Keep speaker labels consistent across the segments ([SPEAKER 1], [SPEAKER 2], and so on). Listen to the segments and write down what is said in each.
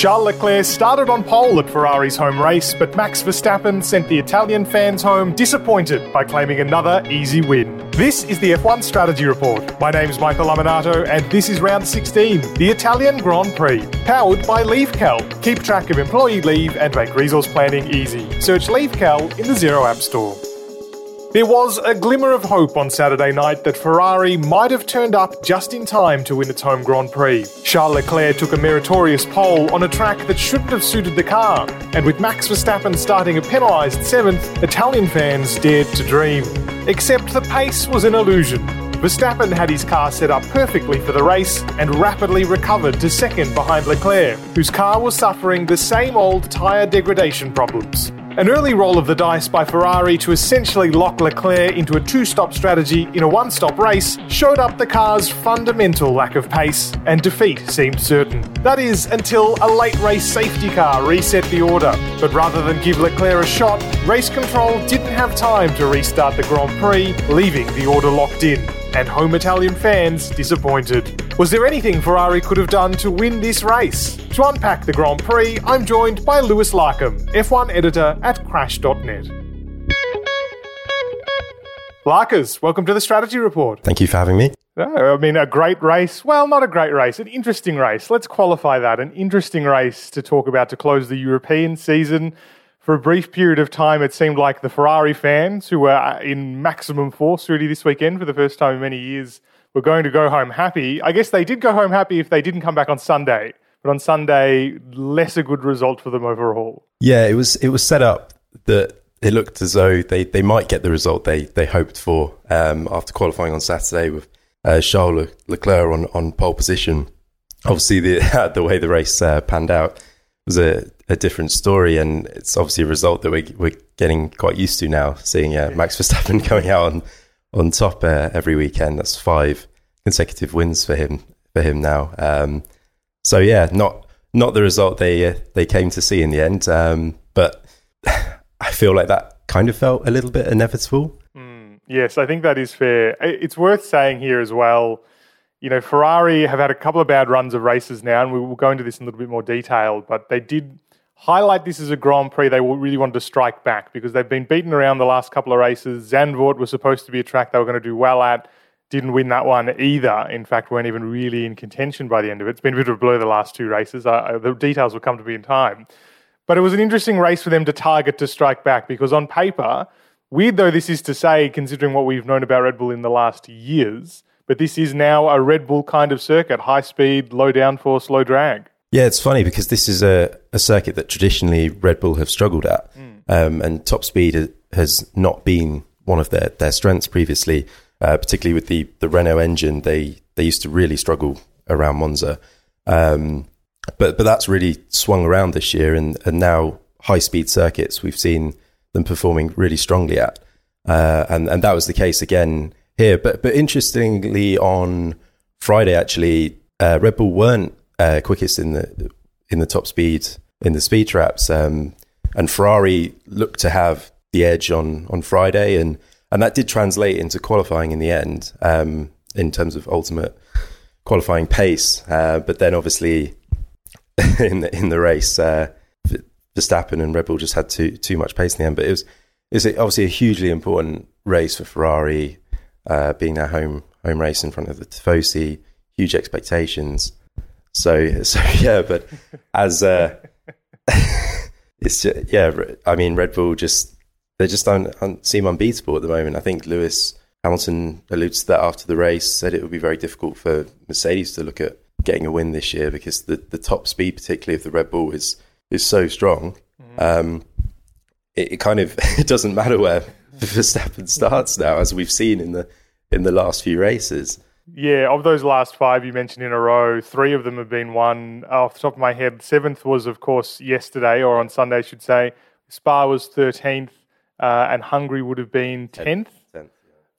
[SPEAKER 1] Charles Leclerc started on pole at Ferrari's home race, but Max Verstappen sent the Italian fans home disappointed by claiming another easy win. This is the F1 Strategy Report. My name's Michael Lamonato, and this is round 16, the Italian Grand Prix, powered by LeaveCal. Keep track of employee leave and make resource planning easy. Search LeaveCal in the Xero App Store. There was a glimmer of hope on Saturday night that Ferrari might have turned up just in time to win its home Grand Prix. Charles Leclerc took a meritorious pole on a track that shouldn't have suited the car, and with Max Verstappen starting a penalised seventh, Italian fans dared to dream. Except the pace was an illusion. Verstappen had his car set up perfectly for the race and rapidly recovered to second behind Leclerc, whose car was suffering the same old tyre degradation problems. An early roll of the dice by Ferrari to essentially lock Leclerc into a two stop strategy in a one stop race showed up the car's fundamental lack of pace, and defeat seemed certain. That is, until a late race safety car reset the order. But rather than give Leclerc a shot, race control didn't have time to restart the Grand Prix, leaving the order locked in and home Italian fans disappointed. Was there anything Ferrari could have done to win this race? To unpack the Grand Prix, I'm joined by Lewis Larkam, F1 editor at Crash.net. Larkers, welcome to the Strategy Report.
[SPEAKER 2] Thank you for having me.
[SPEAKER 1] Oh, I mean, a great race. Well, not a great race, an interesting race. Let's qualify that. An interesting race to talk about to close the European season. For a brief period of time, it seemed like the Ferrari fans, who were in maximum force really this weekend for the first time in many years, were going to go home happy. I guess they did go home happy if they didn't come back on Sunday. But on Sunday, less a good result for them overall.
[SPEAKER 2] Yeah, it was it was set up that it looked as though they, they might get the result they, they hoped for um, after qualifying on Saturday with uh, Charles Leclerc on, on pole position. Obviously, the the way the race uh, panned out was a, a different story, and it's obviously a result that we, we're getting quite used to now, seeing uh, Max Verstappen coming out on on top uh, every weekend. That's five consecutive wins for him for him now. Um, so yeah, not not the result they uh, they came to see in the end, um, but I feel like that kind of felt a little bit inevitable.
[SPEAKER 1] Mm, yes, I think that is fair. It's worth saying here as well. You know, Ferrari have had a couple of bad runs of races now, and we will go into this in a little bit more detail. But they did highlight this as a Grand Prix. They really wanted to strike back because they've been beaten around the last couple of races. Zandvoort was supposed to be a track they were going to do well at. Didn't win that one either. In fact, weren't even really in contention by the end of it. It's been a bit of a blur the last two races. Uh, the details will come to me in time. But it was an interesting race for them to target to strike back because on paper, weird though this is to say, considering what we've known about Red Bull in the last years, but this is now a Red Bull kind of circuit high speed, low downforce, low drag.
[SPEAKER 2] Yeah, it's funny because this is a, a circuit that traditionally Red Bull have struggled at. Mm. Um, and top speed has not been one of their, their strengths previously, uh, particularly with the, the Renault engine. They, they used to really struggle around Monza. Um, but but that's really swung around this year, and and now high speed circuits we've seen them performing really strongly at, uh, and and that was the case again here. But but interestingly, on Friday actually, uh, Red Bull weren't uh, quickest in the in the top speed in the speed traps, um, and Ferrari looked to have the edge on on Friday, and and that did translate into qualifying in the end um, in terms of ultimate qualifying pace. Uh, but then obviously in the in the race. Uh, Verstappen and Red Bull just had too too much pace in the end, but it was it's obviously a hugely important race for Ferrari, uh, being their home home race in front of the Tifosi, huge expectations. So so yeah, but as uh, it's just, yeah, I mean Red Bull just they just don't, don't seem unbeatable at the moment. I think Lewis Hamilton alludes to that after the race, said it would be very difficult for Mercedes to look at getting a win this year because the, the top speed, particularly of the Red Bull, is is so strong. Mm-hmm. Um, it, it, kind of it doesn't matter where Verstappen starts now, as we've seen in the in the last few races.
[SPEAKER 1] Yeah, of those last five you mentioned in a row, three of them have been won. Off the top of my head, seventh was, of course, yesterday or on Sunday, I should say. Spa was thirteenth, uh, and Hungary would have been tenth.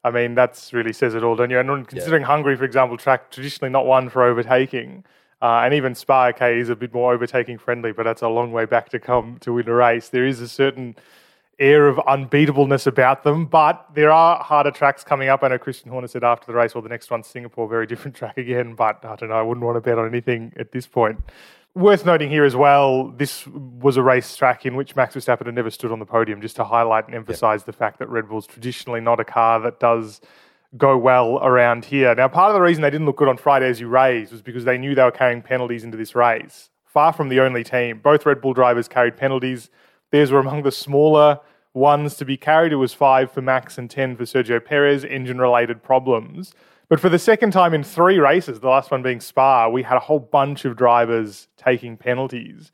[SPEAKER 1] I mean, that's really says it all, don't you? And considering yeah. Hungary, for example, track traditionally not one for overtaking, uh, and even Spa, okay, is a bit more overtaking friendly, but that's a long way back to come to win a race. There is a certain air of unbeatableness about them. But there are harder tracks coming up. I know Christian Horner said after the race, well, the next one's Singapore, very different track again. But I don't know, I wouldn't want to bet on anything at this point. Worth noting here as well, this was a race track in which Max Verstappen had never stood on the podium, just to highlight and emphasise the fact that Red Bull's traditionally not a car that does go well around here. Now, part of the reason they didn't look good on Friday, as you raised, was because they knew they were carrying penalties into this race. Far from the only team. Both Red Bull drivers carried penalties. Theirs were among the smaller ones to be carried. It was five for Max and 10 for Sergio Perez, engine related problems. But for the second time in three races, the last one being Spa, we had a whole bunch of drivers taking penalties.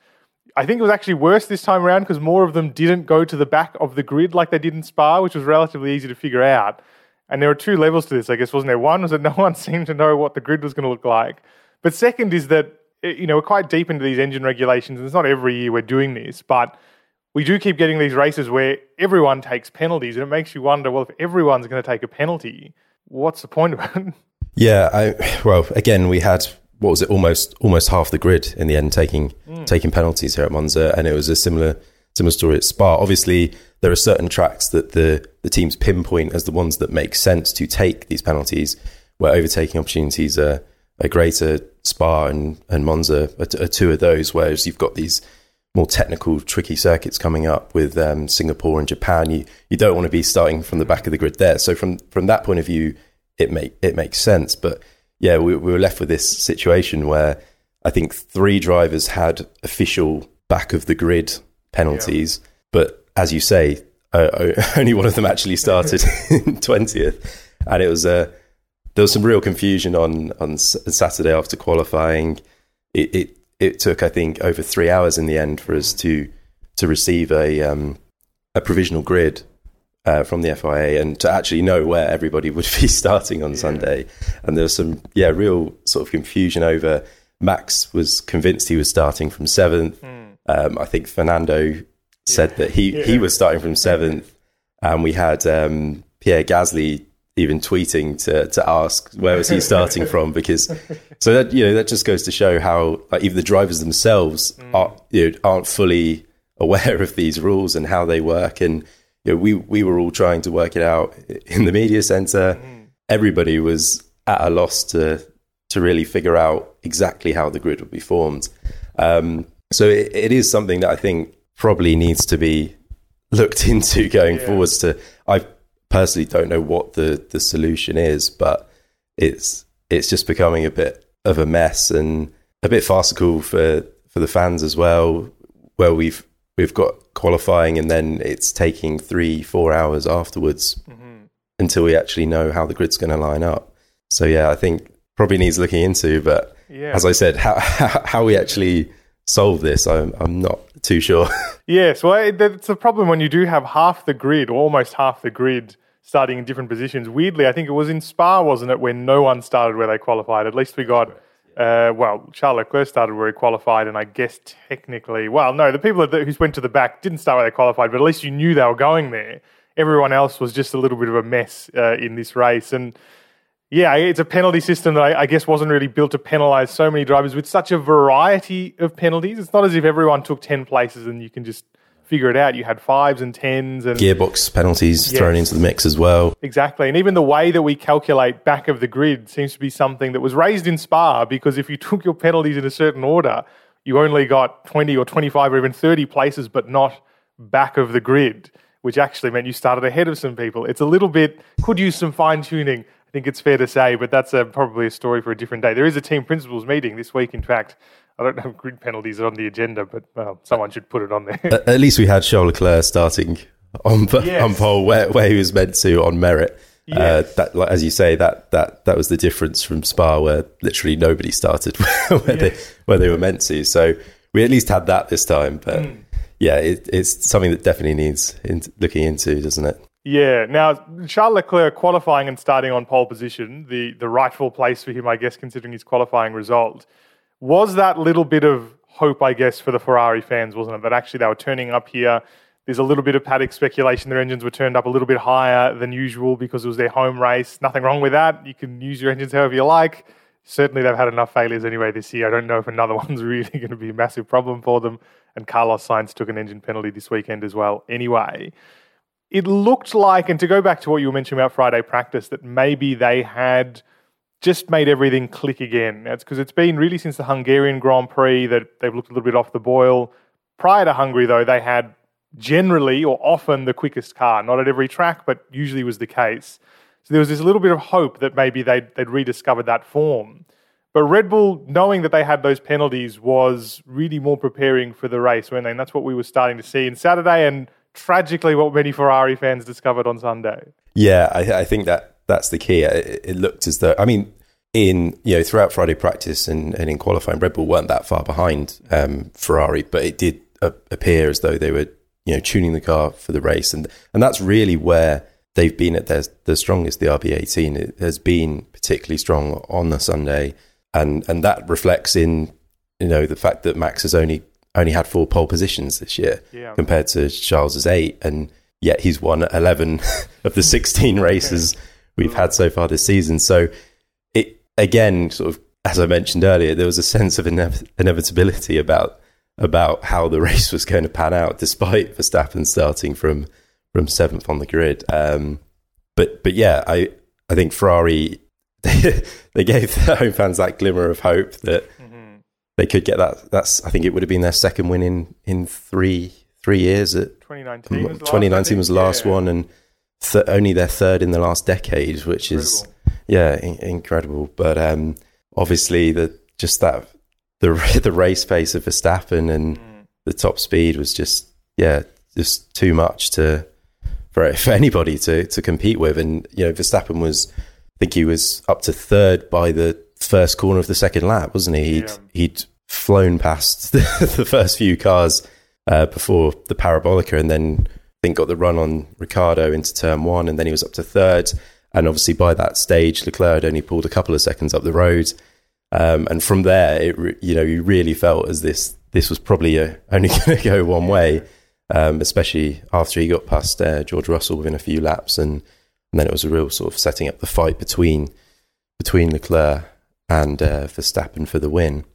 [SPEAKER 1] I think it was actually worse this time around because more of them didn't go to the back of the grid like they did in Spa, which was relatively easy to figure out. And there were two levels to this, I guess, wasn't there? One was that no one seemed to know what the grid was going to look like. But second is that, eh, you know, we're quite deep into these engine regulations, and it's not every year we're doing this, but we do keep getting these races where everyone takes penalties, and it makes you wonder, well, if everyone's going to take a penalty, what's the point of it?
[SPEAKER 2] Yeah, I, well, again, we had what was it, almost almost half the grid in the end taking mm. taking penalties here at Monza, and it was a similar similar story at Spa. Obviously, there are certain tracks that the the teams pinpoint as the ones that make sense to take these penalties, where overtaking opportunities are, are greater. Spa and, and Monza are, are two of those, whereas you've got these more technical, tricky circuits coming up with um, Singapore and Japan. You you don't want to be starting from the back of the grid there. So from from that point of view, it make it makes sense. But yeah, we, we were left with this situation where I think three drivers had official back of the grid penalties, yeah. but as you say, uh, only one of them actually started twentieth, and it was a. Uh, there was some real confusion on on Saturday after qualifying. It, it, it took I think over three hours in the end for us to to receive a um, a provisional grid uh, from the FIA and to actually know where everybody would be starting on yeah. Sunday. And there was some, yeah, real sort of confusion over. Max was convinced he was starting from seventh. Mm. Um, I think Fernando said yeah. that he, yeah. he was starting from seventh. And we had um, Pierre Gasly even tweeting to, to ask where was he starting from because so that you know that just goes to show how like, even the drivers themselves mm. are, you know, aren't fully aware of these rules and how they work and you know, we we were all trying to work it out in the media center. Mm-hmm. Everybody was at a loss to to really figure out exactly how the grid would be formed. Um, so it, it is something that I think probably needs to be looked into going yeah. forwards. To I personally don't know what the the solution is, but it's it's just becoming a bit of a mess and a bit farcical for for the fans as well, where we've we've got qualifying and then it's taking three, four hours afterwards mm-hmm. until we actually know how the grid's going to line up. So yeah, I think probably needs looking into. But yeah. as I said, how, how we actually solve this, I'm, I'm not too sure.
[SPEAKER 1] yes, well, it's a problem when you do have half the grid, almost half the grid, starting in different positions. Weirdly, I think it was in Spa, wasn't it, when no one started where they qualified. At least we got uh, well, Charles Leclerc started where he qualified, and I guess technically, well, no, the people who went to the back didn't start where they qualified, but at least you knew they were going there. Everyone else was just a little bit of a mess uh, in this race, and yeah, it's a penalty system that I, I guess wasn't really built to penalise so many drivers with such a variety of penalties. It's not as if everyone took ten places and you can just figure it out. You had fives and tens and
[SPEAKER 2] gearbox penalties yes. thrown into the mix as well.
[SPEAKER 1] Exactly. And even the way that we calculate back of the grid seems to be something that was raised in Spa because if you took your penalties in a certain order, you only got 20 or 25 or even 30 places, but not back of the grid, which actually meant you started ahead of some people. It's a little bit, could use some fine tuning. I think it's fair to say, but that's a, probably a story for a different day. There is a team principals meeting this week, in fact, I don't know if grid penalties are on the agenda, but well, someone should put it on there.
[SPEAKER 2] At, at least we had Charles Leclerc starting on yes. on pole where, where he was meant to on merit. Uh, yes. Uh, that, like, as you say, that that that was the difference from Spa, where literally nobody started where yes. they where they were meant to. So we at least had that this time. But mm. yeah, it, it's something that definitely needs in, looking into, doesn't it?
[SPEAKER 1] Yeah. Now, Charles Leclerc qualifying and starting on pole position, the the rightful place for him, I guess, considering his qualifying result was that little bit of hope, I guess, for the Ferrari fans, wasn't it? That actually they were turning up here. There's a little bit of paddock speculation. Their engines were turned up a little bit higher than usual because it was their home race. Nothing wrong with that. You can use your engines however you like. Certainly, they've had enough failures anyway this year. I don't know if another one's really going to be a massive problem for them. And Carlos Sainz took an engine penalty this weekend as well. Anyway, it looked like, and to go back to what you were mentioning about Friday practice, that maybe they had just made everything click again. That's because it's been really since the Hungarian Grand Prix that they've looked a little bit off the boil. Prior to Hungary, though, they had generally or often the quickest car. Not at every track, but usually was the case. So there was this little bit of hope that maybe they'd, they'd rediscovered that form. But Red Bull, knowing that they had those penalties, was really more preparing for the race, weren't they? And that's what we were starting to see in Saturday, and tragically, what many Ferrari fans discovered on Sunday.
[SPEAKER 2] Yeah, I, I think that that's the key. It, it, looked as though, I mean, in you know throughout Friday practice and, and in qualifying, Red Bull weren't that far behind um, Ferrari, but it did appear as though they were you know tuning the car for the race, and and that's really where they've been at their the strongest. The RB18 it has been particularly strong on the Sunday and and that reflects in you know the fact that Max has only only had four pole positions this year yeah. compared to Charles's eight, and yet he's won eleven of the sixteen races we've had so far this season. So it again, sort of as I mentioned earlier, there was a sense of inev- inevitability about about how the race was going to pan out, despite Verstappen starting from from seventh on the grid. Um, but but yeah, I I think Ferrari they, they gave the home fans that glimmer of hope that. They could get that. That's I think it would have been their second win in in three three years. At
[SPEAKER 1] 2019 was
[SPEAKER 2] 2019 last, was the last yeah. one, and th- only their third in the last decade, which incredible. is yeah in- incredible. But um, obviously the just that the the race pace of Verstappen and mm. the top speed was just yeah just too much to for for anybody to to compete with, and you know Verstappen was I think he was up to third by the first corner of the second lap, wasn't he? He'd, yeah. he'd flown past the, the first few cars uh, before the parabolica and then I think got the run on Ricciardo into turn one and then he was up to third. And obviously by that stage, Leclerc had only pulled a couple of seconds up the road. Um, and from there, it re- you know, you really felt as this this was probably a, uh, only going to go one way, um, especially after he got past uh, George Russell within a few laps and and then it was a real sort of setting up the fight between between Leclerc and uh, Verstappen for the win.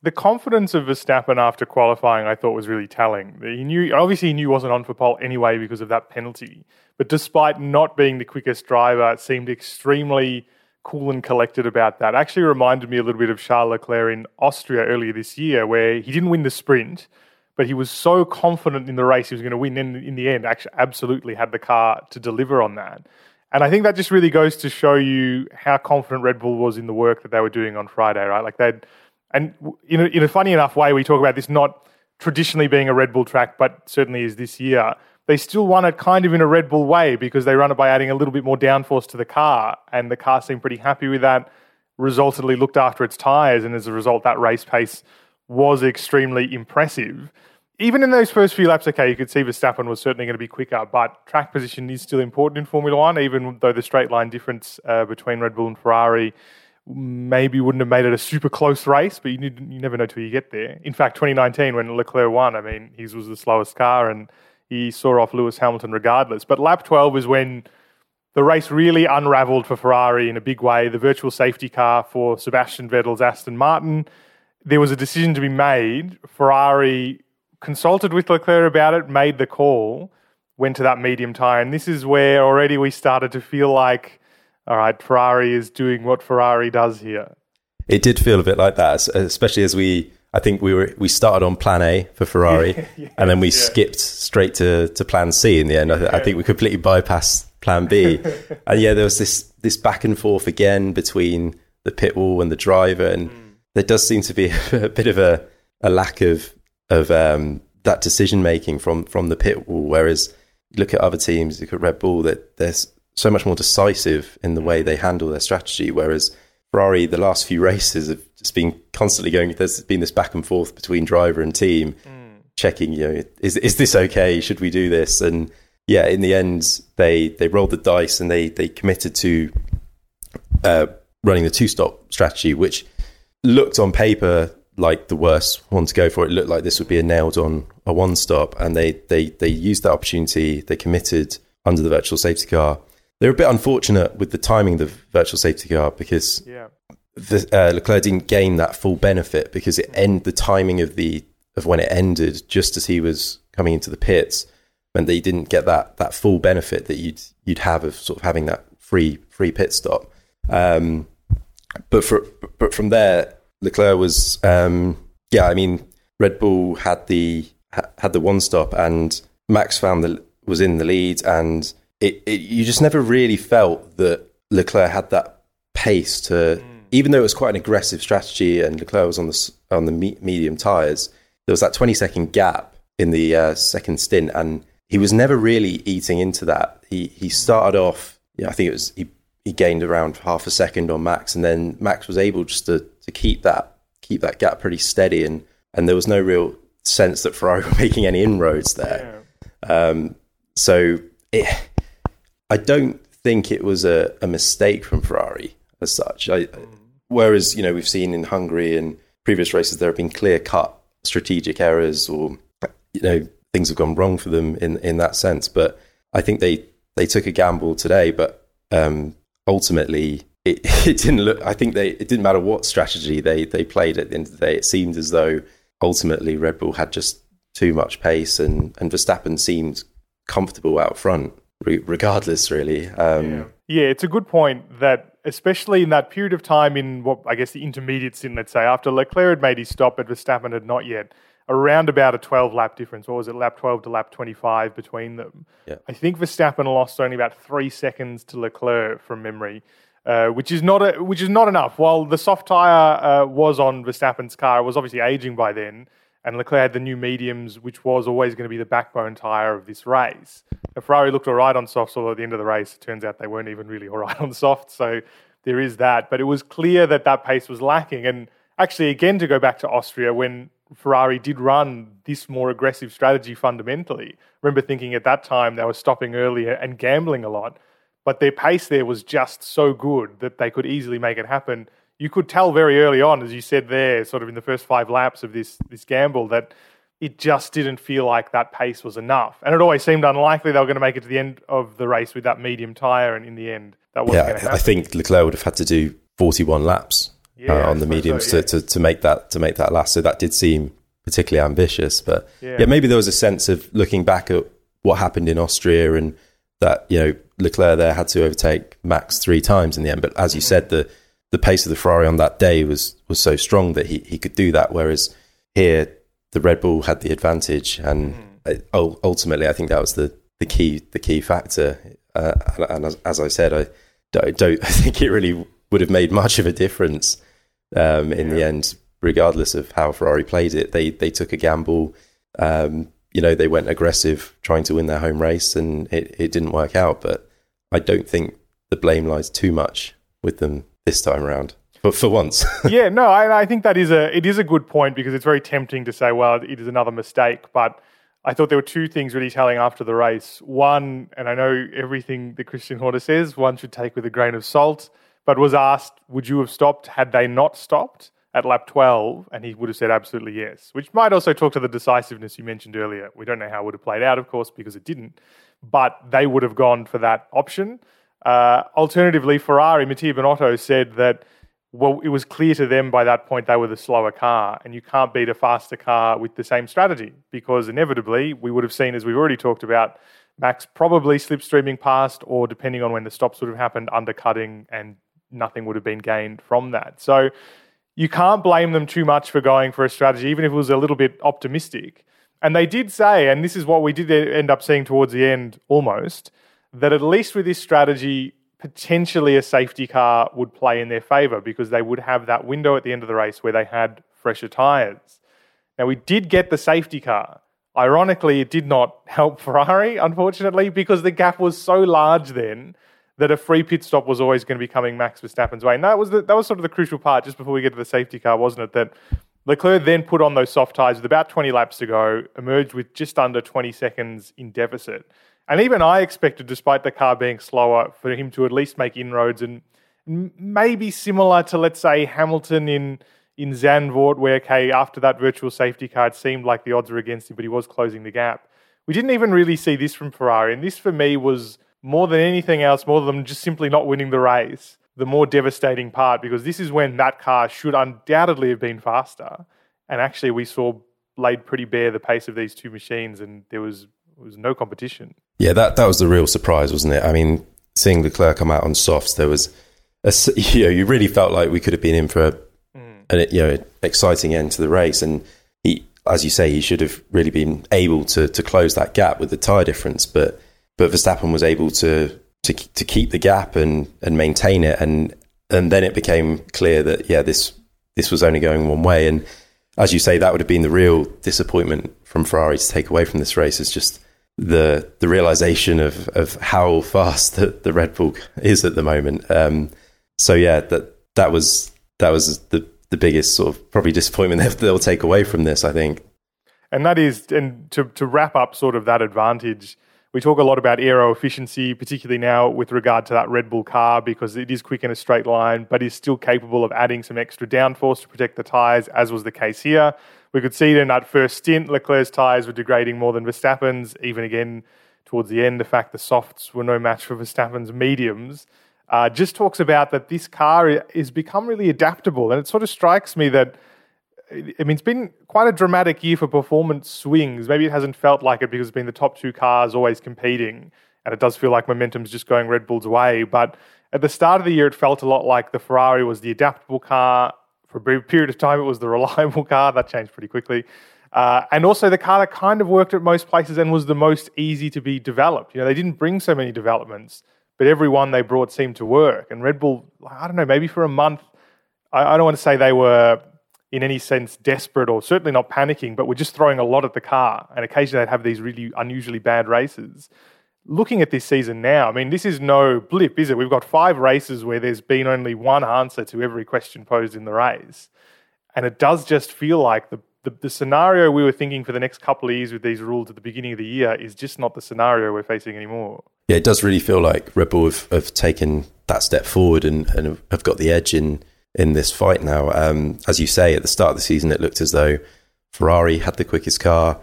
[SPEAKER 1] The confidence of Verstappen after qualifying, I thought, was really telling. He knew, obviously, he knew he wasn't on for pole anyway because of that penalty. But despite not being the quickest driver, it seemed extremely cool and collected about that. Actually, reminded me a little bit of Charles Leclerc in Austria earlier this year, where he didn't win the sprint, but he was so confident in the race he was going to win. And in the end, actually, absolutely had the car to deliver on that. And I think that just really goes to show you how confident Red Bull was in the work that they were doing on Friday, right? Like they'd, and in a, in a funny enough way, we talk about this not traditionally being a Red Bull track, but certainly is this year. They still run it kind of in a Red Bull way because they run it by adding a little bit more downforce to the car, and the car seemed pretty happy with that. Resultantly looked after its tyres, and as a result, that race pace was extremely impressive even in those first few laps, okay, you could see Verstappen was certainly going to be quicker, but track position is still important in Formula One, even though the straight line difference uh, between Red Bull and Ferrari maybe wouldn't have made it a super close race, but you, need, you never know till you get there. In fact, 2019, when Leclerc won, I mean, his was the slowest car and he saw off Lewis Hamilton regardless. But lap 12 is when the race really unraveled for Ferrari in a big way. The virtual safety car for Sebastian Vettel's Aston Martin. There was a decision to be made. Ferrari consulted with Leclerc about it, made the call, went to that medium tyre. And this is where already we started to feel like, all right, Ferrari is doing what Ferrari does here.
[SPEAKER 2] It did feel a bit like that, especially as we, I think we were we started on Plan A for Ferrari, yeah, and then we yeah. skipped straight to, to Plan C in the end. I, th- I think we completely bypassed Plan B, and yeah, there was this this back and forth again between the pit wall and the driver, and mm. there does seem to be a bit of a, a lack of of um, that decision making from from the pit wall. Whereas look at other teams, look at Red Bull, that they're so much more decisive in the way they handle their strategy. Whereas Ferrari, the last few races have just been constantly going. There's been this back and forth between driver and team, mm. checking. You know, is is this okay? Should we do this? And yeah, in the end, they they rolled the dice and they they committed to uh, running the two stop strategy, which looked on paper like the worst one to go for. It looked like this would be a nailed on a one stop, and they they they used that opportunity. They committed under the virtual safety car. They were a bit unfortunate with the timing of the virtual safety car because
[SPEAKER 1] yeah.
[SPEAKER 2] the, uh, Leclerc didn't gain that full benefit because it end the timing of the of when it ended just as he was coming into the pits meant that he didn't get that that full benefit that you'd you'd have of sort of having that free free pit stop. Um, but for but from there, Leclerc was um, yeah. I mean, Red Bull had the had the one stop, and Max found the was in the lead, and it, it you just never really felt that Leclerc had that pace to. Mm. Even though it was quite an aggressive strategy, and Leclerc was on the on the me- medium tires, there was that twenty second gap in the uh, second stint, and he was never really eating into that. He he started off, yeah, I think it was he he gained around half a second on Max, and then Max was able just to to keep that keep that gap pretty steady, and and there was no real sense that Ferrari were making any inroads there. Yeah. Um, so it, I don't think it was a, a, mistake from Ferrari as such. I. Whereas you know we've seen in Hungary and previous races there have been clear cut strategic errors or you know things have gone wrong for them in in that sense. But I think they they took a gamble today, but um, ultimately it, it didn't look. I think they it didn't matter what strategy they they played at the end of the day. It seemed as though ultimately Red Bull had just too much pace, and and Verstappen seemed comfortable out front, regardless, really. Um,
[SPEAKER 1] yeah. yeah, it's a good point that especially in that period of time in what I guess the intermediate in, let's say after Leclerc had made his stop, but Verstappen had not yet. Around about a 12 lap difference. What was it, lap 12 to lap 25 between them?
[SPEAKER 2] Yeah.
[SPEAKER 1] I think Verstappen lost only about three seconds to Leclerc from memory. Uh, which is not a, which is not enough. While the soft tire uh, was on Verstappen's car, it was obviously aging by then, and Leclerc had the new mediums, which was always going to be the backbone tire of this race. The Ferrari looked all right on softs, although at the end of the race, it turns out they weren't even really all right on softs. So there is that. But it was clear that that pace was lacking. And actually, again, to go back to Austria, when Ferrari did run this more aggressive strategy fundamentally, I remember thinking at that time they were stopping earlier and gambling a lot but their pace there was just so good that they could easily make it happen. You could tell very early on, as you said there, sort of in the first five laps of this this gamble, that it just didn't feel like that pace was enough, and it always seemed unlikely they were going to make it to the end of the race with that medium tire, and in the end, that wasn't yeah, going to happen.
[SPEAKER 2] I think Leclerc would have had to do forty one laps yeah, uh, on the mediums so, yeah. to, to, to make that to make that last. So that did seem particularly ambitious, but yeah. yeah, maybe there was a sense of looking back at what happened in Austria and that you know Leclerc there had to overtake Max three times in the end. But as you said, the the pace of the Ferrari on that day was was so strong that he he could do that. Whereas here, the Red Bull had the advantage, and mm. ultimately, I think that was the the key the key factor. Uh, and, as, as, I said, I don't, don't, I think it really would have made much of a difference um, in yeah. the end, regardless of how Ferrari played it. They they took a gamble. Um, you know, they went aggressive trying to win their home race and it, it didn't work out. But I don't think the blame lies too much with them this time around. But for once,
[SPEAKER 1] yeah, no, I, I, think that is a it is a good point because it's very tempting to say, well, it is another mistake. But I thought there were two things really telling after the race. One, and I know everything that Christian Horner says, one should take with a grain of salt. But was asked, would you have stopped had they not stopped? at lap 12, and he would have said absolutely yes, which might also talk to the decisiveness you mentioned earlier. We don't know how it would have played out, of course, because it didn't, but they would have gone for that option. Uh, alternatively, Ferrari, Mattia Binotto said that, well, it was clear to them by that point they were the slower car, and you can't beat a faster car with the same strategy because inevitably we would have seen, as we've already talked about, Max probably slipstreaming past, or depending on when the stops would have happened, undercutting, and nothing would have been gained from that. So, you can't blame them too much for going for a strategy, even if it was a little bit optimistic. And they did say, and this is what we did end up seeing towards the end almost, that at least with this strategy, potentially a safety car would play in their favour because they would have that window at the end of the race where they had fresher tyres. Now, we did get the safety car. Ironically, it did not help Ferrari, unfortunately, because the gap was so large then that a free pit stop was always going to be coming Max Verstappen's way. And that was the, that was sort of the crucial part just before we get to the safety car, wasn't it? That Leclerc then put on those soft tyres with about 20 laps to go, emerged with just under 20 seconds in deficit. And even I expected, despite the car being slower, for him to at least make inroads and maybe similar to, let's say, Hamilton in in Zandvoort, where okay, after that virtual safety car, it seemed like the odds were against him, but he was closing the gap. We didn't even really see this from Ferrari, and this for me was more than anything else, more than just simply not winning the race, the more devastating part because this is when that car should undoubtedly have been faster. And actually, we saw laid pretty bare the pace of these two machines, and there was was no competition.
[SPEAKER 2] Yeah, that that was the real surprise, wasn't it? I mean, seeing Leclerc come out on softs, there was, a, you know, you really felt like we could have been in for a, mm. an you know exciting end to the race, and he, as you say, he should have really been able to to close that gap with the tire difference, but but Verstappen was able to to to keep the gap and and maintain it, and and then it became clear that yeah, this this was only going one way, and as you say, that would have been the real disappointment from Ferrari to take away from this race is just the the realization of of how fast the, the Red Bull is at the moment. Um, so yeah, that that was that was the the biggest sort of probably disappointment they'll take away from this. I think,
[SPEAKER 1] and that is and to to wrap up sort of that advantage we talk a lot about aero efficiency, particularly now with regard to that Red Bull car, because it is quick in a straight line, but is still capable of adding some extra downforce to protect the tyres, as was the case here. We could see it in that first stint, Leclerc's tyres were degrading more than Verstappen's. Even again, towards the end, the fact the softs were no match for Verstappen's mediums. Uh, just talks about that this car has become really adaptable. And it sort of strikes me that I mean, it's been quite a dramatic year for performance swings. Maybe it hasn't felt like it because it's been the top two cars always competing, and it does feel like momentum's just going Red Bull's way. But at the start of the year, it felt a lot like the Ferrari was the adaptable car. For a period of time, it was the reliable car. That changed pretty quickly. Uh, and also the car that kind of worked at most places and was the most easy to be developed. You know, they didn't bring so many developments, but every one they brought seemed to work. And Red Bull, I don't know, maybe for a month, I, I don't want to say they were in any sense desperate or certainly not panicking, but we're just throwing a lot at the car. And occasionally they'd have these really unusually bad races. Looking at this season now, I mean, this is no blip, is it? We've got five races where there's been only one answer to every question posed in the race. And it does just feel like the, the, the scenario we were thinking for the next couple of years with these rules at the beginning of the year is just not the scenario we're facing anymore.
[SPEAKER 2] Yeah, it does really feel like Red Bull have, have taken that step forward and, and have got the edge in in this fight now. Um, as you say, at the start of the season, it looked as though Ferrari had the quickest car,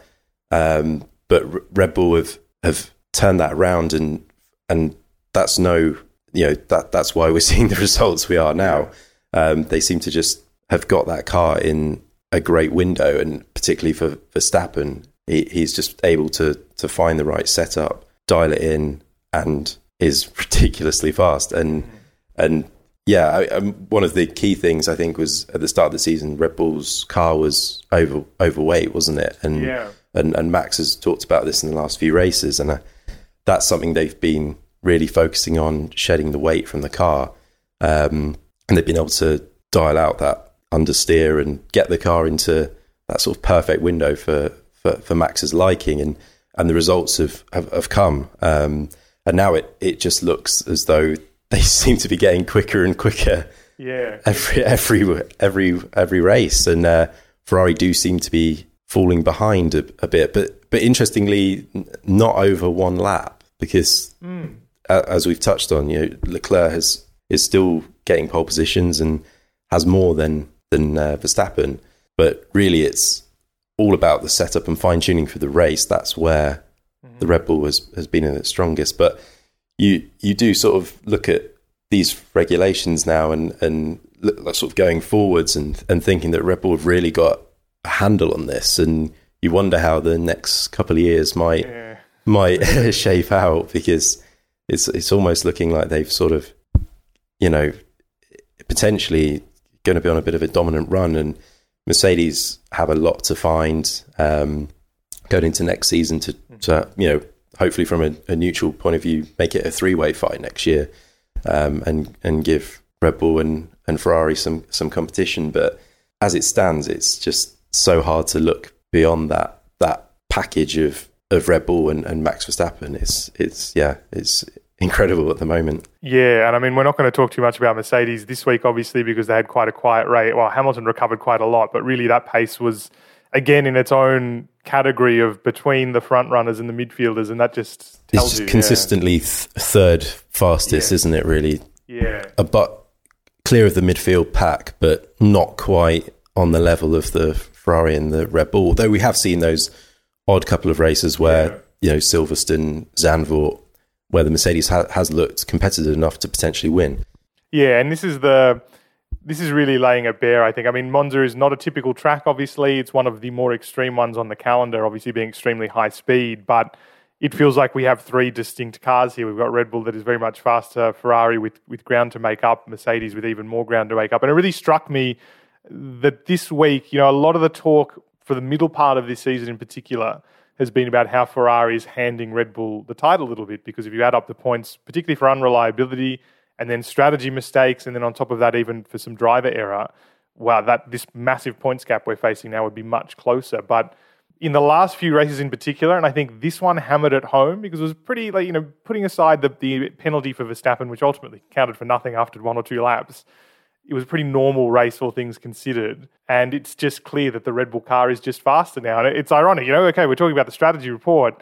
[SPEAKER 2] um, but Red Bull have have turned that around, and and that's no, you know, that that's why we're seeing the results we are now. Um, they seem to just have got that car in a great window, and particularly for Verstappen, he, he's just able to to find the right setup, dial it in, and is ridiculously fast. And and yeah, I, um, one of the key things I think was at the start of the season, Red Bull's car was over overweight, wasn't it? And
[SPEAKER 1] yeah.
[SPEAKER 2] and and Max has talked about this in the last few races, and uh, that's something they've been really focusing on shedding the weight from the car, um, and they've been able to dial out that understeer and get the car into that sort of perfect window for for, for Max's liking, and and the results have have, have come, um, and now it it just looks as though they seem to be getting quicker and quicker.
[SPEAKER 1] Yeah.
[SPEAKER 2] Every every every every race, and uh, Ferrari do seem to be falling behind a, a, bit, but but interestingly, not over one lap because mm. as we've touched on, you know, Leclerc has is still getting pole positions and has more than than uh, Verstappen, but really it's all about the setup and fine tuning for the race. That's where mm-hmm. the Red Bull has has been at its strongest, but you you do sort of look at these regulations now and and look, sort of going forwards and and thinking that Red Bull have really got a handle on this, and you wonder how the next couple of years might yeah. might shape out because it's it's almost looking like they've sort of you know potentially going to be on a bit of a dominant run and Mercedes have a lot to find um, going into next season to, to you know hopefully from a, a, neutral point of view, make it a three way fight next year, um, and and give Red Bull and, and Ferrari some some competition. But as it stands, it's just so hard to look beyond that that package of, of Red Bull and, and Max Verstappen. It's it's yeah, it's incredible at the moment.
[SPEAKER 1] Yeah, and I mean, we're not going to talk too much about Mercedes this week, obviously, because they had quite a quiet race. Well, Hamilton recovered quite a lot, but really that pace was again in its own category of between the front runners and the midfielders, and that just tells
[SPEAKER 2] it's
[SPEAKER 1] you
[SPEAKER 2] consistently
[SPEAKER 1] yeah.
[SPEAKER 2] th- third fastest, yeah. isn't it? Really,
[SPEAKER 1] yeah.
[SPEAKER 2] But clear of the midfield pack, but not quite on the level of the Ferrari and the Red Bull. Though we have seen those odd couple of races where yeah. you know Silverstone, Zandvoort, where the Mercedes ha- has looked competitive enough to potentially win.
[SPEAKER 1] Yeah, and this is the this is really laying it bare, I think. I mean, Monza is not a typical track, obviously. It's one of the more extreme ones on the calendar, obviously being extremely high speed, but it feels like we have three distinct cars here. We've got Red Bull that is very much faster, Ferrari with, with ground to make up, Mercedes with even more ground to make up. And it really struck me that this week, you know, a lot of the talk for the middle part of this season in particular has been about how Ferrari is handing Red Bull the title a little bit because if you add up the points, particularly for unreliability and then strategy mistakes, and then on top of that, even for some driver error, wow, that this massive points gap we're facing now would be much closer. But in the last few races in particular, and I think this one hammered it home because it was pretty, like, you know, putting aside the, the penalty for Verstappen, which ultimately counted for nothing after one or two laps, it was a pretty normal race, all things considered. And it's just clear that the Red Bull car is just faster now. And it's ironic, you know, okay, we're talking about the strategy report.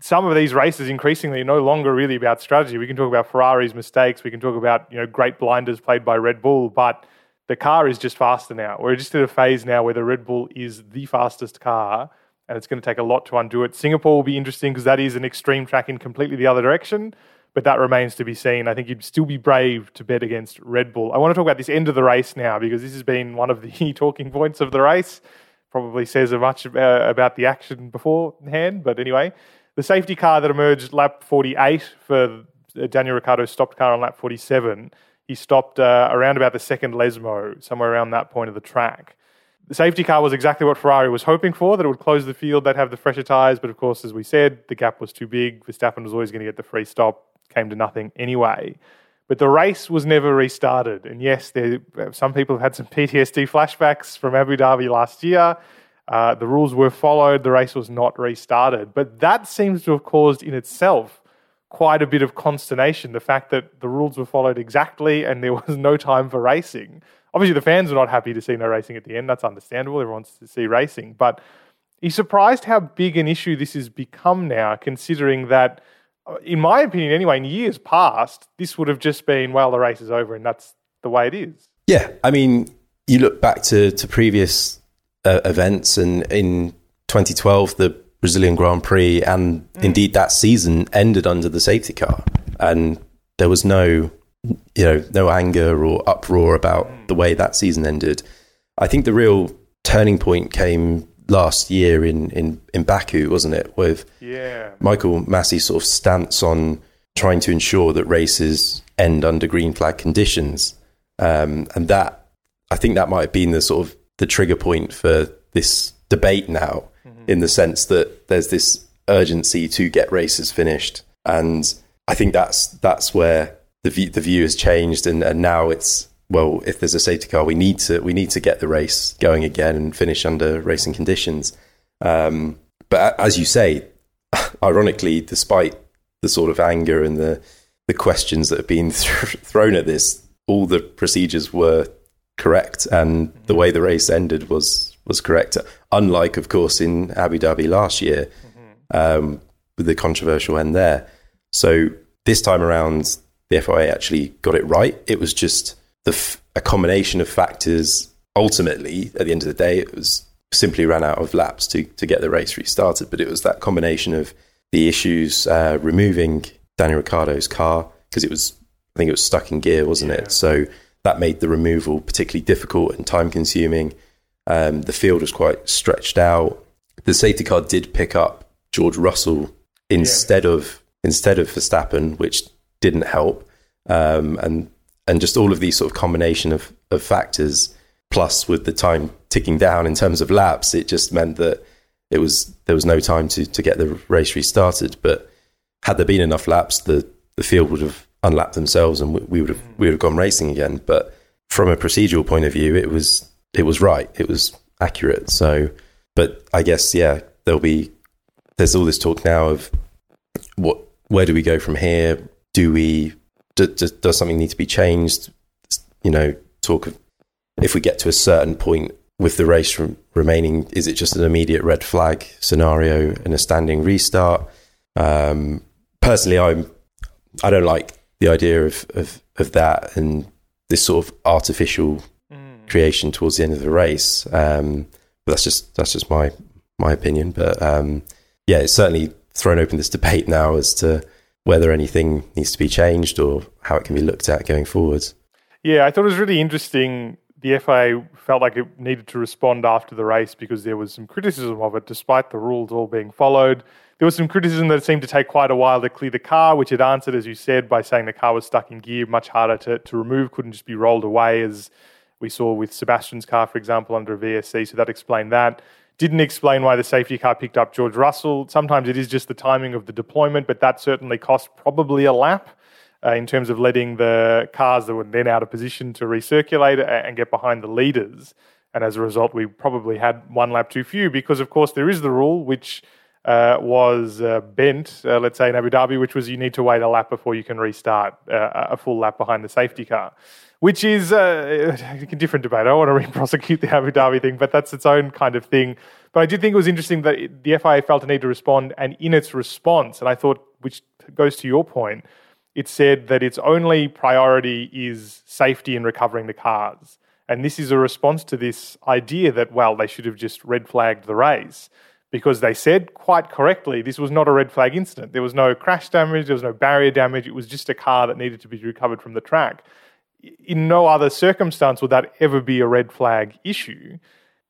[SPEAKER 1] Some of these races increasingly are no longer really about strategy. We can talk about Ferrari's mistakes, we can talk about, you know, great blinders played by Red Bull, but the car is just faster now. We're just at a phase now where the Red Bull is the fastest car and it's going to take a lot to undo it. Singapore will be interesting because that is an extreme track in completely the other direction, but that remains to be seen. I think you'd still be brave to bet against Red Bull. I want to talk about this end of the race now because this has been one of the talking points of the race. Probably says much uh, about the action beforehand, but anyway, the safety car that emerged lap 48 for uh, Daniel Ricciardo's stopped car on lap 47. He stopped uh, around about the second Lesmo, somewhere around that point of the track. The safety car was exactly what Ferrari was hoping for, that it would close the field, they'd have the fresher tyres, but of course, as we said, the gap was too big. Verstappen was always going to get the free stop, came to nothing anyway. But the race was never restarted. And yes, there, some people have had some PTSD flashbacks from Abu Dhabi last year. Uh, the rules were followed, the race was not restarted. But that seems to have caused in itself quite a bit of consternation the fact that the rules were followed exactly and there was no time for racing obviously the fans are not happy to see no racing at the end. That's understandable. Everyone wants to see racing. But he's surprised how big an issue this has become now, considering that, uh, in my opinion anyway, in years past, this would have just been, well, the race is over and that's the way it is.
[SPEAKER 2] Yeah. I mean, you look back to, to previous uh, events, and in 2012, the Brazilian Grand Prix, and mm. indeed that season ended under the safety car. And there was no you know, no anger or uproar about mm. the way that season ended. I think the real turning point came last year in, in, in Baku, wasn't it? With
[SPEAKER 1] yeah.
[SPEAKER 2] Michael Masi's sort of stance on trying to ensure that races end under green flag conditions. Um, and that, I think that might have been the sort of the trigger point for this debate now, mm-hmm. in the sense that there's this urgency to get races finished. And I think that's that's where the view, the view has changed, and, and now it's well, if there's a safety car, we need to we need to get the race going again and finish under racing conditions. Um, but as you say, ironically, despite the sort of anger and the the questions that have been th- thrown at this, all the procedures were correct, and the way the race ended was was correct. Unlike, of course, in Abu Dhabi last year, um, with the controversial end there. So this time around, the FIA actually got it right. It was just the f- a combination of factors. Ultimately, at the end of the day, it was simply ran out of laps to to get the race restarted. But it was that combination of the issues uh, removing Daniel Ricciardo's car because it was I think it was stuck in gear, wasn't yeah. it? So that made the removal particularly difficult and time consuming. Um, the field was quite stretched out. The safety car did pick up George Russell instead yeah. of instead of Verstappen, which didn't help, um, and and just all of these sort of combination of of factors, plus with the time ticking down in terms of laps, it just meant that it was there was no time to to get the race restarted. But had there been enough laps, the the field would have unlapped themselves, and we, we would have we would have gone racing again. But from a procedural point of view, it was it was right, it was accurate. So, but I guess yeah, there'll be there's all this talk now of what where do we go from here? do we do, do, does something need to be changed? You know, talk of if we get to a certain point with the race remaining, is it just an immediate red flag scenario and a standing restart? Um, personally, I'm I don't like the idea of, of of that and this sort of artificial mm. creation towards the end of the race. Um, but that's just that's just my my opinion. But um, yeah, it's certainly thrown open this debate now as to whether anything needs to be changed or how it can be looked at going forwards.
[SPEAKER 1] Yeah, I thought it was really interesting. The FIA felt like it needed to respond after the race because there was some criticism of it, despite the rules all being followed. There was some criticism that it seemed to take quite a while to clear the car, which it answered, as you said, by saying the car was stuck in gear, much harder to, to remove, couldn't just be rolled away, as we saw with Sebastian's car, for example, under a VSC. So that explained that. Didn't explain why the safety car picked up George Russell. Sometimes it is just the timing of the deployment, but that certainly cost probably a lap. Uh, in terms of letting the cars that were then out of position to recirculate and get behind the leaders. And as a result, we probably had one lap too few because, of course, there is the rule which uh, was uh, bent, uh, let's say in Abu Dhabi, which was you need to wait a lap before you can restart uh, a full lap behind the safety car, which is uh, a different debate. I don't want to re-prosecute the Abu Dhabi thing, but that's its own kind of thing. But I did think it was interesting that the FIA felt a need to respond, and in its response, and I thought, which goes to your point, it said that its only priority is safety and recovering the cars. And this is a response to this idea that, well, they should have just red flagged the race because they said quite correctly this was not a red flag incident. There was no crash damage, there was no barrier damage, it was just a car that needed to be recovered from the track. In no other circumstance would that ever be a red flag issue.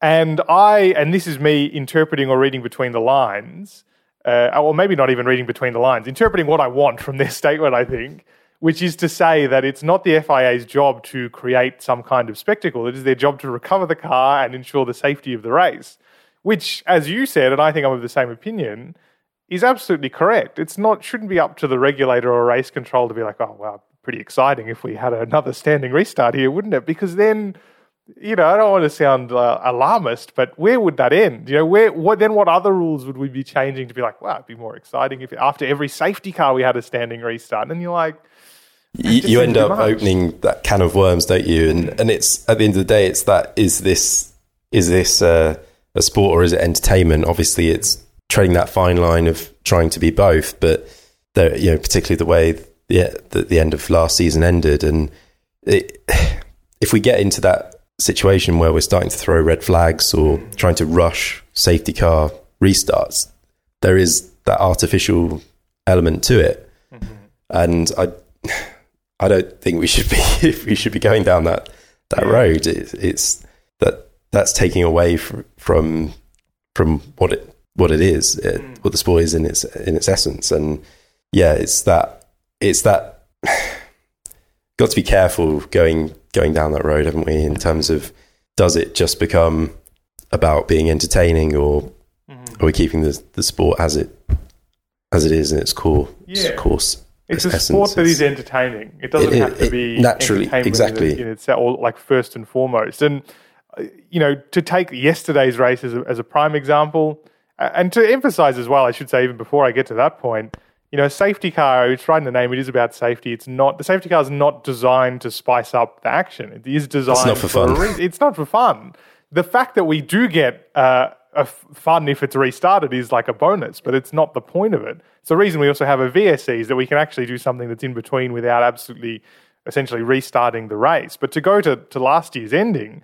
[SPEAKER 1] And I, and this is me interpreting or reading between the lines, uh, or maybe not even reading between the lines, interpreting what I want from their statement, I think, which is to say that it's not the FIA's job to create some kind of spectacle. It is their job to recover the car and ensure the safety of the race, which, as you said, and I think I'm of the same opinion, is absolutely correct. It's not shouldn't be up to the regulator or race control to be like, oh, well, pretty exciting if we had another standing restart here, wouldn't it? Because then you know, I don't want to sound uh, alarmist, but where would that end? You know, where what then? What other rules would we be changing to be like, wow, it'd be more exciting if after every safety car we had a standing restart? And you're like,
[SPEAKER 2] you, you end up much. opening that can of worms, don't you? And and it's at the end of the day, it's that is this is this uh, a sport or is it entertainment? Obviously, it's trading that fine line of trying to be both, but the, you know, particularly the way the, the the end of last season ended, and it, if we get into that situation where we're starting to throw red flags or trying to rush safety car restarts, there is that artificial element to it, mm-hmm. and I, I don't think we should be we should be going down that that road. It, it's that that's taking away from from, from what it what it is, it, mm. what the sport is in its in its essence, and yeah, it's that it's that. got to be careful going going down that road, haven't we? In terms of does it just become about being entertaining, or mm-hmm. are we keeping the the sport as it as it is in its core yeah. course?
[SPEAKER 1] It's a essence. sport that is entertaining. It doesn't it, have to be
[SPEAKER 2] naturally exactly
[SPEAKER 1] in, itself, or like first and foremost. And you know, to take yesterday's race as a, as a prime example, and to emphasize as well, I should say, even before I get to that point, you know, safety car, it's right in the name, it is about safety. It's not, the safety car is not designed to spice up the action. It is designed
[SPEAKER 2] it's not for, for
[SPEAKER 1] fun. it's not for fun. The fact that we do get uh, a fun if it's restarted is like a bonus, but it's not the point of it. It's the reason we also have a VSC is that we can actually do something that's in between without absolutely essentially restarting the race. But to go to, to last year's ending,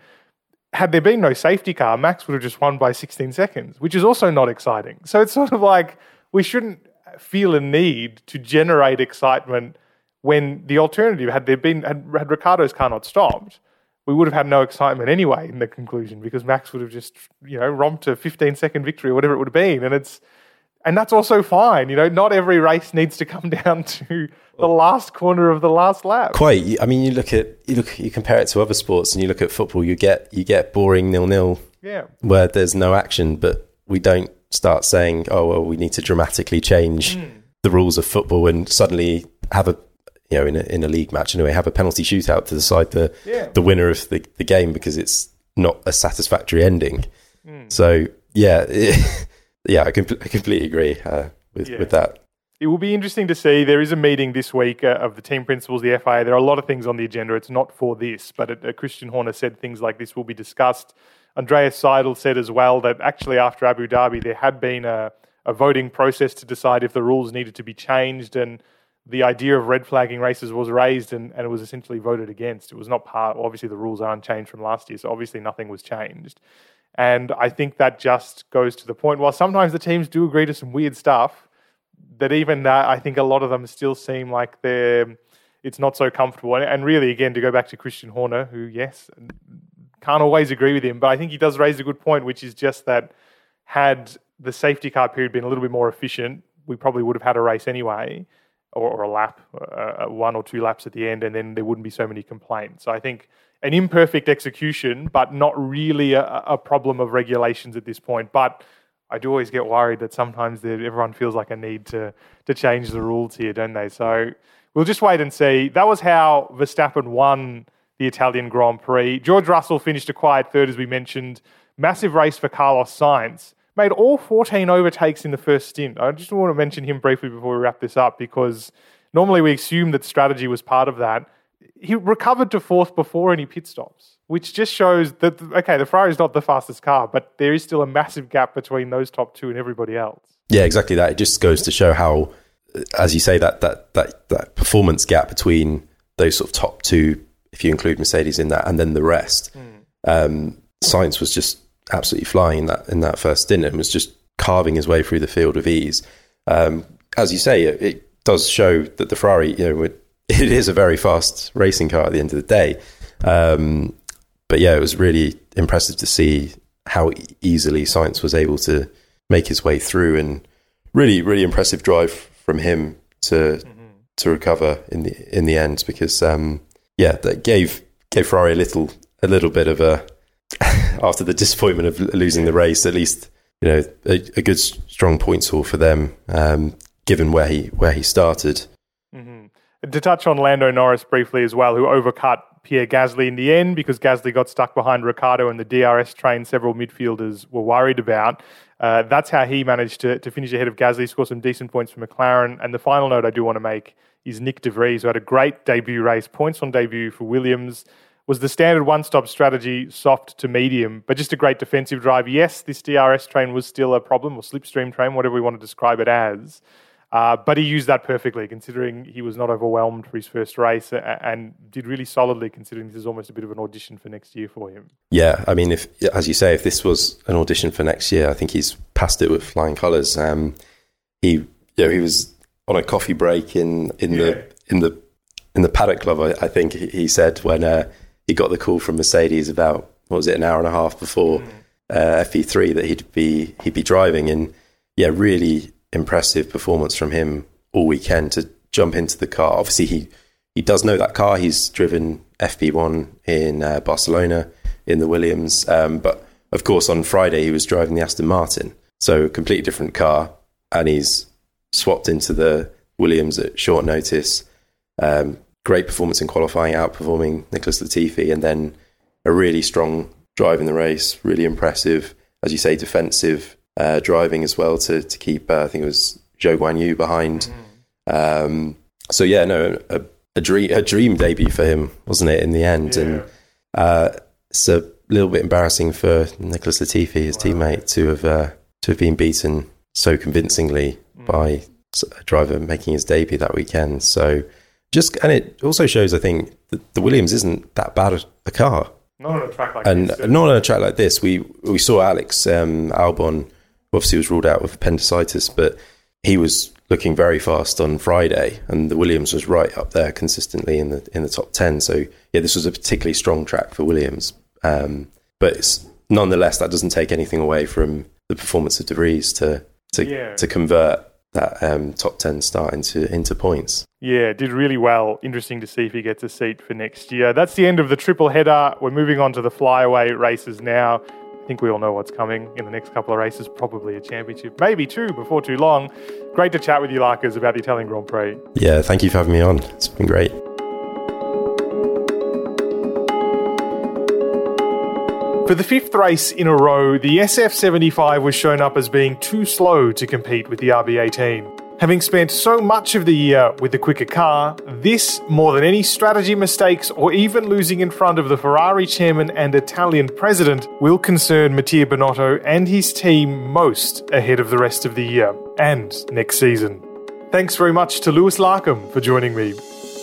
[SPEAKER 1] had there been no safety car, Max would have just won by 16 seconds, which is also not exciting. So it's sort of like we shouldn't feel a need to generate excitement when the alternative had there been had, had Ricciardo's car not stopped, we would have had no excitement anyway in the conclusion because Max would have just you know romped a 15 second victory or whatever it would have been, and it's and that's also fine. You know, not every race needs to come down to the last corner of the last lap.
[SPEAKER 2] Quite. I mean, you look at you look you compare it to other sports, and you look at football. You get you get boring nil nil.
[SPEAKER 1] Yeah.
[SPEAKER 2] Where there's no action, but we don't start saying, "Oh, well, we need to dramatically change mm. the rules of football," and suddenly have a you know in a, in a league match anyway have a penalty shootout to decide the yeah. the winner of the, the game because it's not a satisfactory ending. Mm. So yeah, it, yeah, I, com- I completely agree uh, with yeah. with that.
[SPEAKER 1] It will be interesting to see. There is a meeting this week uh, of the team principals, the FIA. There are a lot of things on the agenda. It's not for this, but uh, Christian Horner said things like this will be discussed Andreas Seidl said as well that actually after Abu Dhabi there had been a, a voting process to decide if the rules needed to be changed and the idea of red flagging races was raised and, and it was essentially voted against. It was not part, obviously, the rules are unchanged from last year, so obviously nothing was changed. And I think that just goes to the point, while sometimes the teams do agree to some weird stuff, that even that, I think a lot of them still seem like they're it's not so comfortable. And, really, again, to go back to Christian Horner, who yes, can't always agree with him, but I think he does raise a good point, which is just that had the safety car period been a little bit more efficient, we probably would have had a race anyway, or, or a lap, uh, one or two laps at the end, and then there wouldn't be so many complaints. So I think an imperfect execution, but not really a, a problem of regulations at this point. But I do always get worried that sometimes everyone feels like a need to to change the rules here, don't they? So we'll just wait and see. That was how Verstappen won the Italian Grand Prix. George Russell finished a quiet third, as we mentioned. Massive race for Carlos Sainz. Made all 14 overtakes in the first stint. I just want to mention him briefly before we wrap this up because normally we assume that strategy was part of that. He recovered to fourth before any pit stops, which just shows that, okay, the Ferrari is not the fastest car, but there is still a massive gap between those top two and everybody else.
[SPEAKER 2] Yeah, exactly that. It just goes to show how, as you say, that, that, that, that performance gap between those sort of top two if you include Mercedes in that, and then the rest. Mm. Um, Sainz was just absolutely flying in that in that first stint and was just carving his way through the field of ease. Um, as you say, it, it, does show that the Ferrari, you know, it is a very fast racing car at the end of the day. Um, but yeah, it was really impressive to see how easily Sainz was able to make his way through, and really, really impressive drive from him to mm-hmm. to recover in the in the end because um, yeah, that gave gave Ferrari a little a little bit of a after the disappointment of losing the race. At least you know a, a good strong points haul for them, um, given where he where he started.
[SPEAKER 1] To touch on Lando Norris briefly as well, who overcut Pierre Gasly in the end because Gasly got stuck behind Ricciardo and the DRS train. Several midfielders were worried about. Uh, that's how he managed to, to finish ahead of Gasly, score some decent points for McLaren. And the final note I do want to make is Nick de Vries, who had a great debut race, points on debut for Williams. Was the standard one stop strategy soft to medium, but just a great defensive drive. Yes, this DRS train was still a problem, or slipstream train, whatever we want to describe it as. Uh, but he used that perfectly, considering he was not overwhelmed for his first race, and did really solidly, considering this is almost a bit of an audition for next year for him.
[SPEAKER 2] Yeah, I mean, if as you say, if this was an audition for next year, I think he's passed it with flying colours. Um, he, you know, he was on a coffee break in in yeah. the in the in the paddock club. I, I think he said when uh, he got the call from Mercedes about what was it an hour and a half before mm. uh, FP3 that he'd be he'd be driving, and yeah, really impressive performance from him all weekend to jump into the car. Obviously, he he does know that car. He's driven FP1 in uh, Barcelona in the Williams, um, but of course on Friday he was driving the Aston Martin, so a completely different car, and he's swapped into the Williams at short notice. Um, great performance in qualifying, outperforming Nicholas Latifi, and then a really strong drive in the race. Really impressive, as you say, defensive uh, driving as well to to keep. Uh, I think it was Zhou Guanyu behind. Mm. Um, so yeah, no, a, a, dream a dream debut for him, wasn't it? In the end, yeah. and uh, it's a little bit embarrassing for Nicholas Latifi, his wow. teammate, to have uh, to have been beaten so convincingly by a driver making his debut that weekend. So just and it also shows, I think, that the Williams isn't that bad a car.
[SPEAKER 1] Not on a track like
[SPEAKER 2] and
[SPEAKER 1] this.
[SPEAKER 2] not on a track like this. We we saw Alex um, Albon, obviously was ruled out with appendicitis, but he was looking very fast on Friday, and the Williams was right up there consistently in the in the top ten. So yeah, this was a particularly strong track for Williams. Um, but nonetheless, that doesn't take anything away from the performance of De Vries to to yeah. to convert that um, top 10 start into into points.
[SPEAKER 1] Yeah, did really well. Interesting to see if he gets a seat for next year. That's the end of the triple header. We're moving on to the flyaway races now. I think we all know what's coming in the next couple of races, probably a championship, maybe two before too long. Great to chat with you, Larkers, about the Italian Grand Prix.
[SPEAKER 2] Yeah, thank you for having me on. It's been great.
[SPEAKER 1] For the fifth race in a row, the SF75 was shown up as being too slow to compete with the RB18. Having spent so much of the year with the quicker car, this, more than any strategy mistakes or even losing in front of the Ferrari chairman and Italian president, will concern Mattia Binotto and his team most ahead of the rest of the year and next season. Thanks very much to Lewis Larkam for joining me.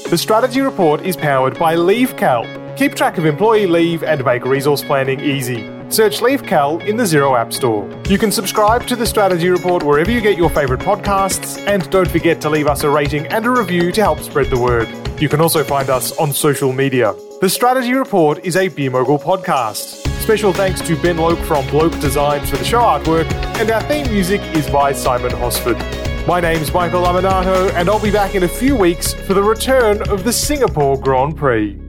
[SPEAKER 1] The Strategy Report is powered by LeaveCal Keep track of employee leave and make resource planning easy. Search LeaveCal in the Xero App Store. You can subscribe to the Strategy Report wherever you get your favourite podcasts, and don't forget to leave us a rating and a review to help spread the word. You can also find us on social media. The Strategy Report is a Beermogul podcast. Special thanks to Ben Loke from Bloke Designs for the show artwork, and our theme music is by Simon Hosford. My name's Michael Lamonato, and I'll be back in a few weeks for the return of the Singapore Grand Prix.